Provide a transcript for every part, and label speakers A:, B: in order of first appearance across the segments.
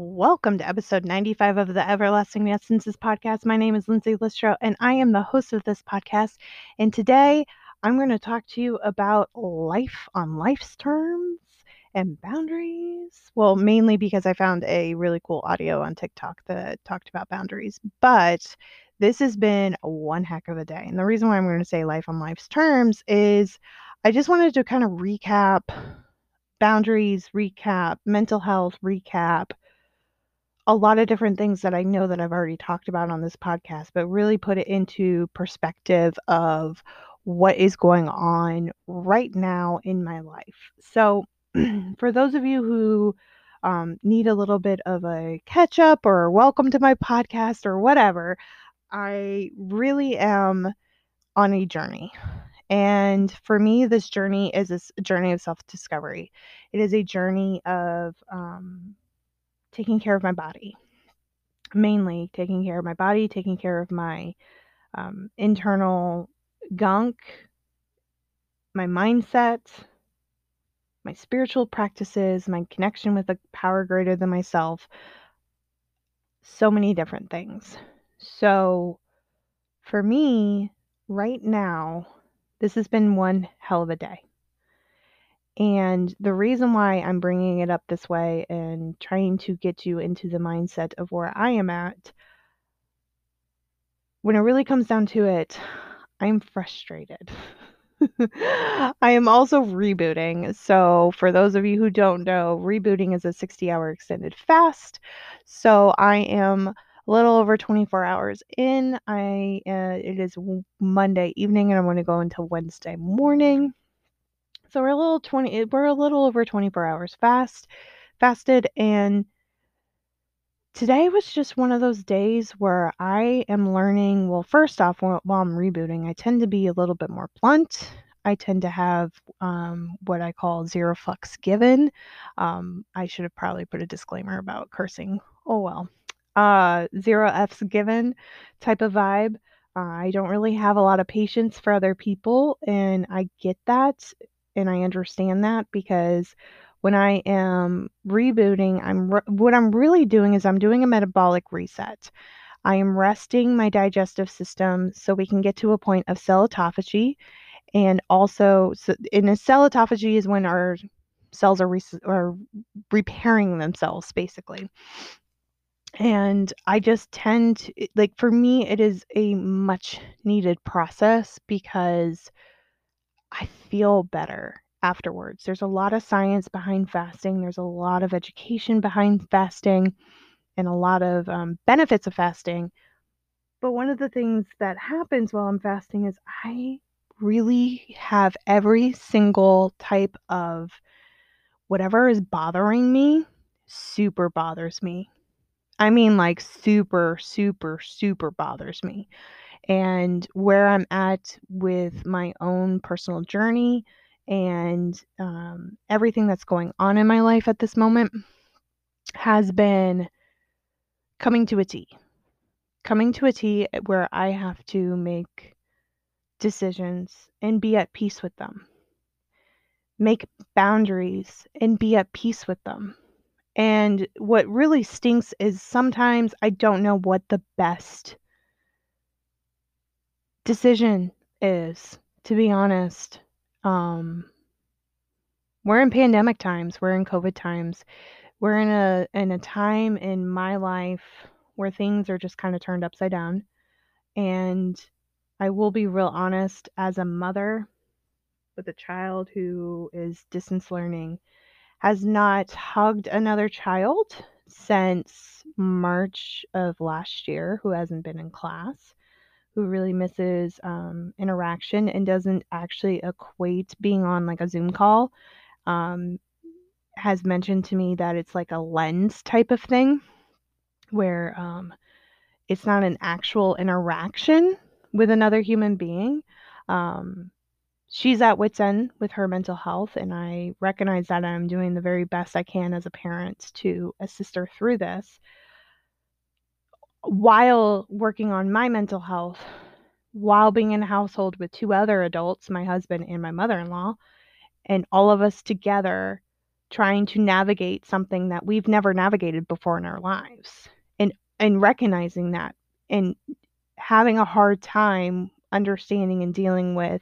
A: Welcome to episode 95 of the Everlasting Essences podcast. My name is Lindsay Listro, and I am the host of this podcast. And today I'm going to talk to you about life on life's terms and boundaries. Well, mainly because I found a really cool audio on TikTok that talked about boundaries, but this has been one heck of a day. And the reason why I'm going to say life on life's terms is I just wanted to kind of recap boundaries, recap mental health, recap a lot of different things that I know that I've already talked about on this podcast, but really put it into perspective of what is going on right now in my life. So, for those of you who um, need a little bit of a catch up or welcome to my podcast or whatever, I really am on a journey. And for me, this journey is a journey of self discovery. It is a journey of um, taking care of my body, mainly taking care of my body, taking care of my um, internal gunk, my mindset, my spiritual practices, my connection with a power greater than myself. So many different things. So, for me, right now, this has been one hell of a day. And the reason why I'm bringing it up this way and trying to get you into the mindset of where I am at, when it really comes down to it, I'm frustrated. I am also rebooting. So, for those of you who don't know, rebooting is a 60 hour extended fast. So, I am a little over 24 hours in. I uh, it is Monday evening and I'm going to go until Wednesday morning. So we're a little 20 eh, we're a little over 24 hours fast fasted and today was just one of those days where I am learning, well first off while, while I'm rebooting, I tend to be a little bit more blunt. I tend to have um, what I call zero fucks given. Um, I should have probably put a disclaimer about cursing. Oh well. Uh, zero F's given type of vibe. Uh, I don't really have a lot of patience for other people, and I get that and I understand that because when I am rebooting, I'm re- what I'm really doing is I'm doing a metabolic reset. I am resting my digestive system so we can get to a point of cell autophagy and also so in a cell autophagy is when our cells are, re- are repairing themselves basically and i just tend to like for me it is a much needed process because I feel better afterwards. There's a lot of science behind fasting, there's a lot of education behind fasting, and a lot of um, benefits of fasting. But one of the things that happens while I'm fasting is I really have every single type of whatever is bothering me super bothers me. I mean, like, super, super, super bothers me and where I'm at with my own personal journey and um, everything that's going on in my life at this moment has been coming to a T. Coming to a T where I have to make decisions and be at peace with them. Make boundaries and be at peace with them. And what really stinks is sometimes I don't know what the best decision is, to be honest. Um, we're in pandemic times, we're in COVID times. We're in a in a time in my life where things are just kind of turned upside down. And I will be real honest as a mother with a child who is distance learning has not hugged another child since March of last year who hasn't been in class who really misses um, interaction and doesn't actually equate being on like a Zoom call um, has mentioned to me that it's like a lens type of thing where um, it's not an actual interaction with another human being. Um, she's at wits end with her mental health, and I recognize that I'm doing the very best I can as a parent to assist her through this while working on my mental health, while being in a household with two other adults, my husband and my mother in law, and all of us together trying to navigate something that we've never navigated before in our lives and and recognizing that and having a hard time understanding and dealing with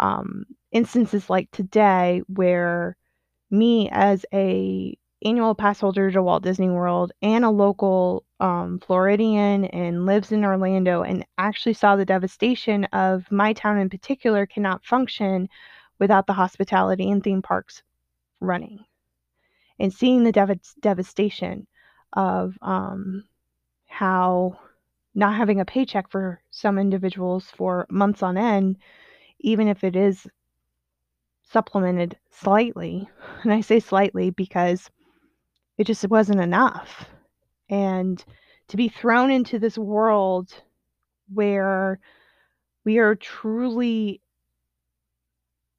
A: um, instances like today where me as a annual pass holder to Walt Disney World and a local um, Floridian and lives in Orlando and actually saw the devastation of my town in particular cannot function without the hospitality and theme parks running. And seeing the dev- devastation of um, how not having a paycheck for some individuals for months on end, even if it is supplemented slightly. And I say slightly because it just wasn't enough. And to be thrown into this world where we are truly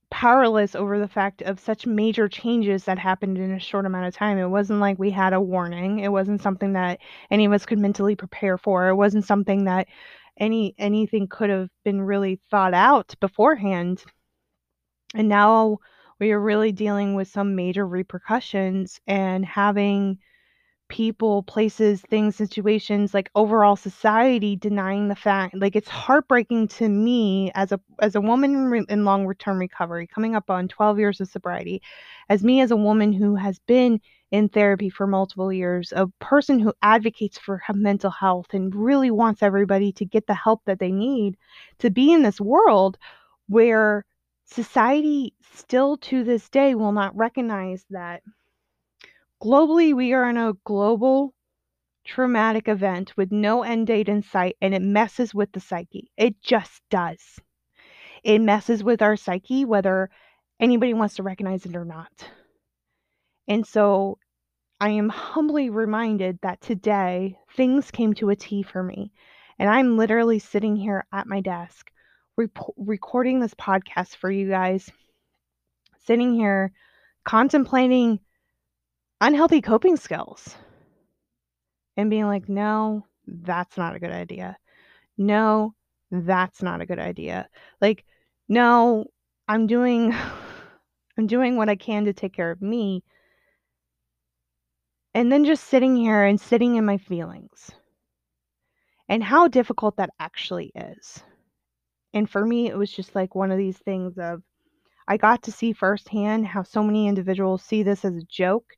A: powerless over the fact of such major changes that happened in a short amount of time. It wasn't like we had a warning. It wasn't something that any of us could mentally prepare for. It wasn't something that any anything could have been really thought out beforehand. And now we are really dealing with some major repercussions and having people, places, things, situations, like overall society denying the fact. Like it's heartbreaking to me as a as a woman in long term recovery, coming up on 12 years of sobriety, as me as a woman who has been in therapy for multiple years, a person who advocates for mental health and really wants everybody to get the help that they need to be in this world where society still to this day will not recognize that globally we are in a global traumatic event with no end date in sight and it messes with the psyche. It just does. It messes with our psyche whether anybody wants to recognize it or not. And so I am humbly reminded that today things came to a T for me. And I'm literally sitting here at my desk rep- recording this podcast for you guys, sitting here contemplating unhealthy coping skills and being like, no, that's not a good idea. No, that's not a good idea. Like, no, I'm doing I'm doing what I can to take care of me. And then just sitting here and sitting in my feelings. And how difficult that actually is. And for me, it was just like one of these things of I got to see firsthand how so many individuals see this as a joke.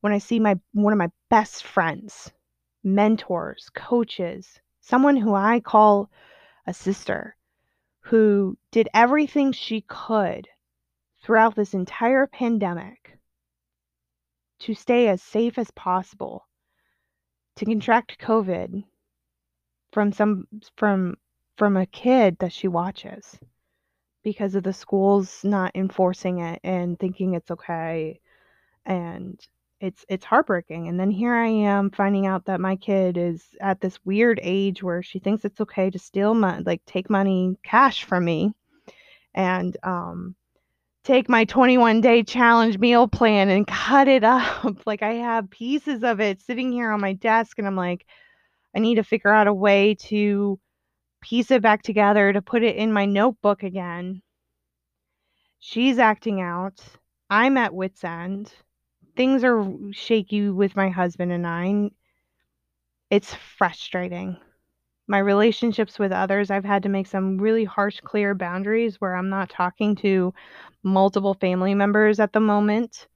A: When I see my one of my best friends, mentors, coaches, someone who I call a sister who did everything she could throughout this entire pandemic to stay as safe as possible to contract covid from some from from a kid that she watches because of the schools not enforcing it and thinking it's okay and it's it's heartbreaking. And then here i am finding out that my kid is at this weird age where she thinks it's okay to steal money like take money cash from me and um take my 21 day challenge meal plan and cut it up. Like i have pieces of it sitting here on my desk and i'm like i need to figure out a way to piece it back together to put it in my notebook again. She's acting out. I'm at wit's end. Things are shaky with my husband and I. It's frustrating. My relationships with others, I've had to make some really harsh, clear boundaries where I'm not talking to multiple family members at the moment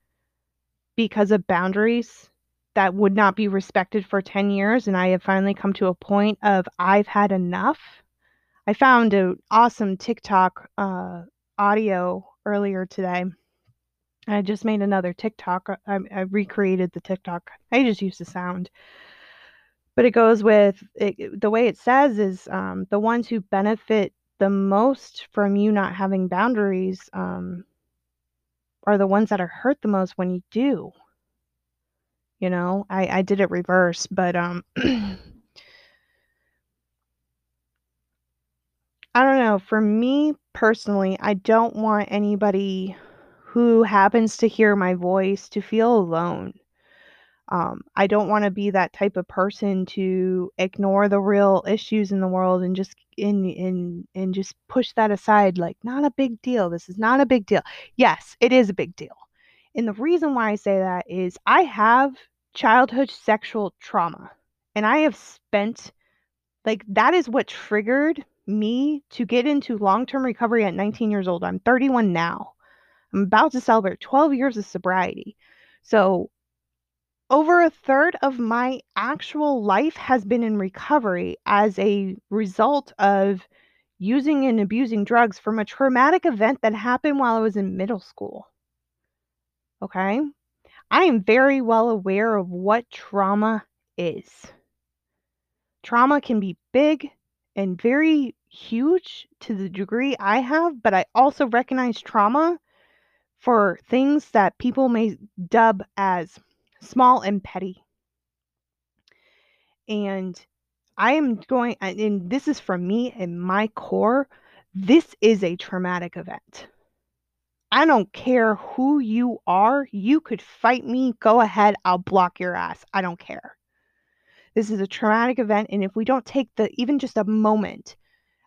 A: because of boundaries that would not be respected for 10 years. And I have finally come to a point of I've had enough. I found an awesome TikTok uh, audio earlier today. I just made another TikTok. Uh, I, I, recreated the TikTok. I just used the sound. But it goes with it, the way it says is um, the ones who benefit the most from you not having boundaries um, are the ones that are hurt the most when you do you know i i did it reverse but um i don't know for me personally i don't want anybody who happens to hear my voice to feel alone um, I don't want to be that type of person to ignore the real issues in the world and just in in and just push that aside like not a big deal. This is not a big deal. Yes, it is a big deal. And the reason why I say that is I have childhood sexual trauma and I have spent like that is what triggered me to get into long-term recovery at 19 years old. I'm 31 now. I'm about to celebrate 12 years of sobriety. So over a third of my actual life has been in recovery as a result of using and abusing drugs from a traumatic event that happened while I was in middle school. Okay? I am very well aware of what trauma is. Trauma can be big and very huge to the degree I have, but I also recognize trauma for things that people may dub as small and petty. And I am going, and this is from me and my core, this is a traumatic event. I don't care who you are. You could fight me. Go ahead. I'll block your ass. I don't care. This is a traumatic event. And if we don't take the, even just a moment,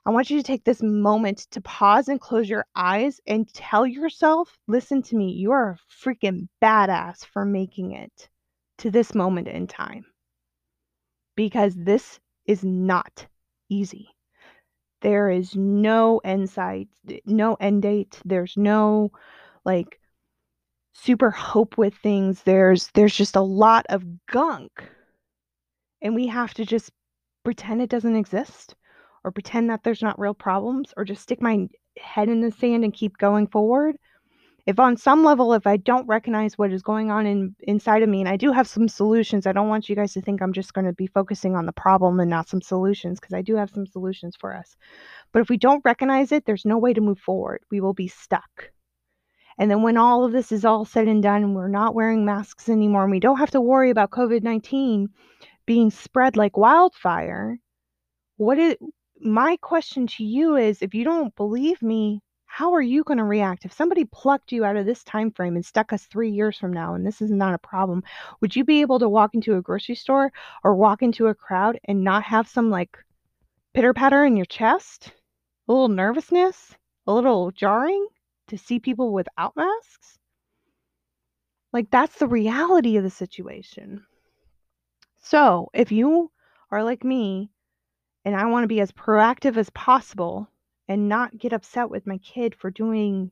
A: I want you to take this moment to pause and close your eyes and tell yourself, listen to me, you are a freaking badass for making it to this moment in time. Because this is not easy. There is no end sight, no end date. There's no like super hope with things. There's there's just a lot of gunk. And we have to just pretend it doesn't exist or pretend that there's not real problems or just stick my head in the sand and keep going forward if on some level if i don't recognize what is going on in inside of me and i do have some solutions i don't want you guys to think i'm just going to be focusing on the problem and not some solutions because i do have some solutions for us. But if we don't recognize it there's no way to move forward. We will be stuck. And then when all of this is all said and done and we're not wearing masks anymore and we don't have to worry about covid-19 being spread like wildfire what is my question to you is if you don't believe me how are you going to react? If somebody plucked you out of this time frame and stuck us three years from now and this is not a problem would you be able to walk into a grocery store or walk into a crowd and not have some like pitter patter in your chest? A little nervousness? A little jarring to see people without masks? Like that's the reality of the situation. So if you are like me and i want to be as proactive as possible and not get upset with my kid for doing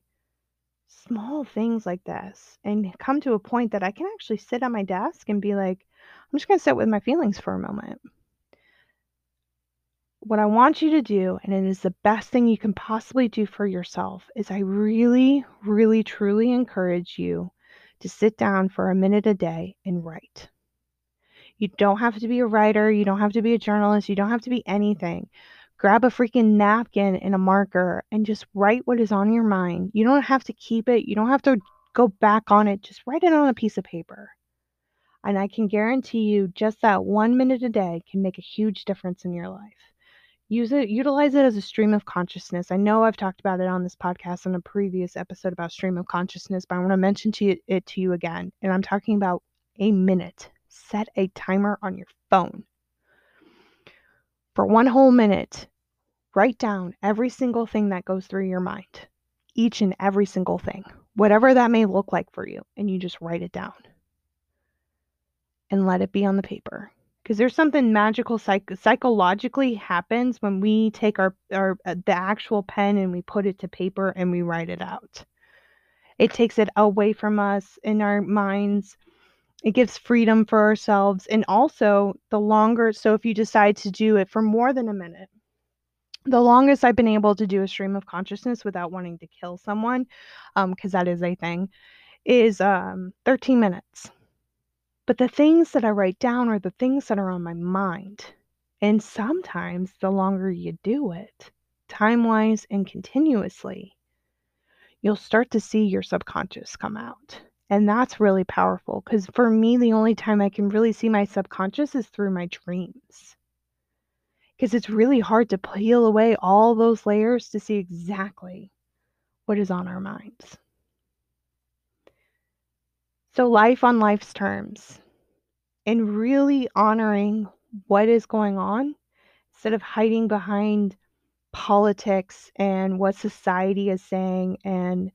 A: small things like this and come to a point that I can actually sit at my desk and be like, I'm just going to sit with my feelings for a moment. What I want you to do, and it is the best thing you can possibly do for yourself, is I really, really, truly encourage you to sit down for a minute a day and write. You don't have to be a writer, you don't have to be a journalist, you don't have to be anything grab a freaking napkin and a marker and just write what is on your mind. You don't have to keep it, you don't have to go back on it. Just write it on a piece of paper. And I can guarantee you just that 1 minute a day can make a huge difference in your life. Use it utilize it as a stream of consciousness. I know I've talked about it on this podcast in a previous episode about stream of consciousness, but I want to mention to you, it to you again. And I'm talking about a minute. Set a timer on your phone. For one whole minute, Write down every single thing that goes through your mind, each and every single thing, whatever that may look like for you, and you just write it down and let it be on the paper. Because there's something magical psych- psychologically happens when we take our, our uh, the actual pen and we put it to paper and we write it out. It takes it away from us in our minds. It gives freedom for ourselves. And also, the longer, so if you decide to do it for more than a minute, the longest I've been able to do a stream of consciousness without wanting to kill someone, because um, that is a thing, is um, 13 minutes. But the things that I write down are the things that are on my mind. And sometimes the longer you do it, time wise and continuously, you'll start to see your subconscious come out. And that's really powerful because for me, the only time I can really see my subconscious is through my dreams because it's really hard to peel away all those layers to see exactly what is on our minds. So, life on life's terms and really honoring what is going on instead of hiding behind politics and what society is saying and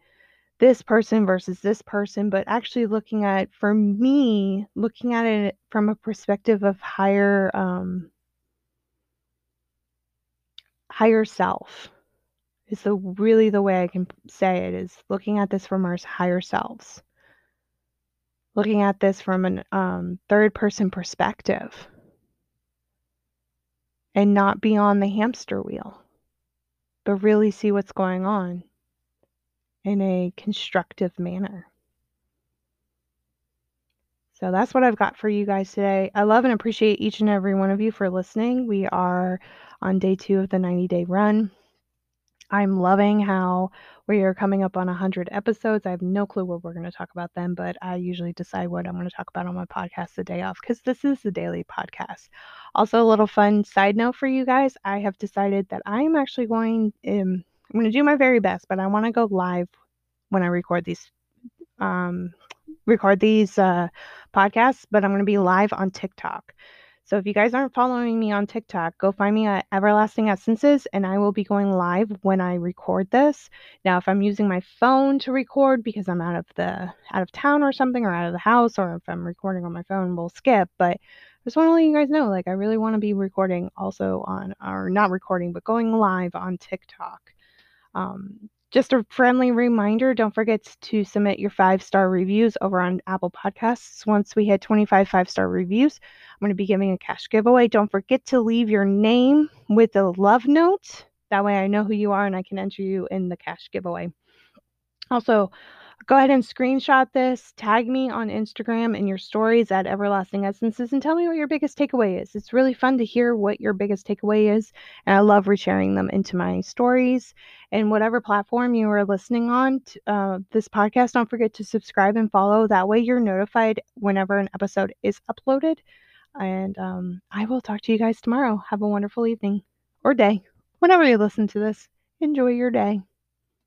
A: this person versus this person, but actually looking at, for me, looking at it from a perspective of higher, um, higher self is the really the way I can say it is looking at this from our higher selves, looking at this from a um, third person perspective, and not be on the hamster wheel, but really see what's going on in a constructive manner. So that's what I've got for you guys today. I love and appreciate each and every one of you for listening. We are on day two of the 90 day run. I'm loving how we are coming up on 100 episodes. I have no clue what we're going to talk about then, but I usually decide what I'm going to talk about on my podcast the day off because this is the daily podcast. Also, a little fun side note for you guys I have decided that I am actually going, um, I'm going to do my very best, but I want to go live when I record these. Um, record these uh, podcasts, but I'm going to be live on TikTok. So if you guys aren't following me on TikTok, go find me at Everlasting Essences and I will be going live when I record this. Now, if I'm using my phone to record because I'm out of the out of town or something or out of the house or if I'm recording on my phone, we'll skip, but I just want to let you guys know like I really want to be recording also on or not recording, but going live on TikTok. Um, just a friendly reminder don't forget to submit your five star reviews over on Apple Podcasts. Once we hit 25 five star reviews, I'm going to be giving a cash giveaway. Don't forget to leave your name with a love note. That way I know who you are and I can enter you in the cash giveaway. Also, go ahead and screenshot this, tag me on Instagram in your stories at Everlasting Essences, and tell me what your biggest takeaway is. It's really fun to hear what your biggest takeaway is, and I love resharing them into my stories. And whatever platform you are listening on to, uh, this podcast, don't forget to subscribe and follow. That way, you're notified whenever an episode is uploaded. And um, I will talk to you guys tomorrow. Have a wonderful evening or day, whenever you listen to this. Enjoy your day.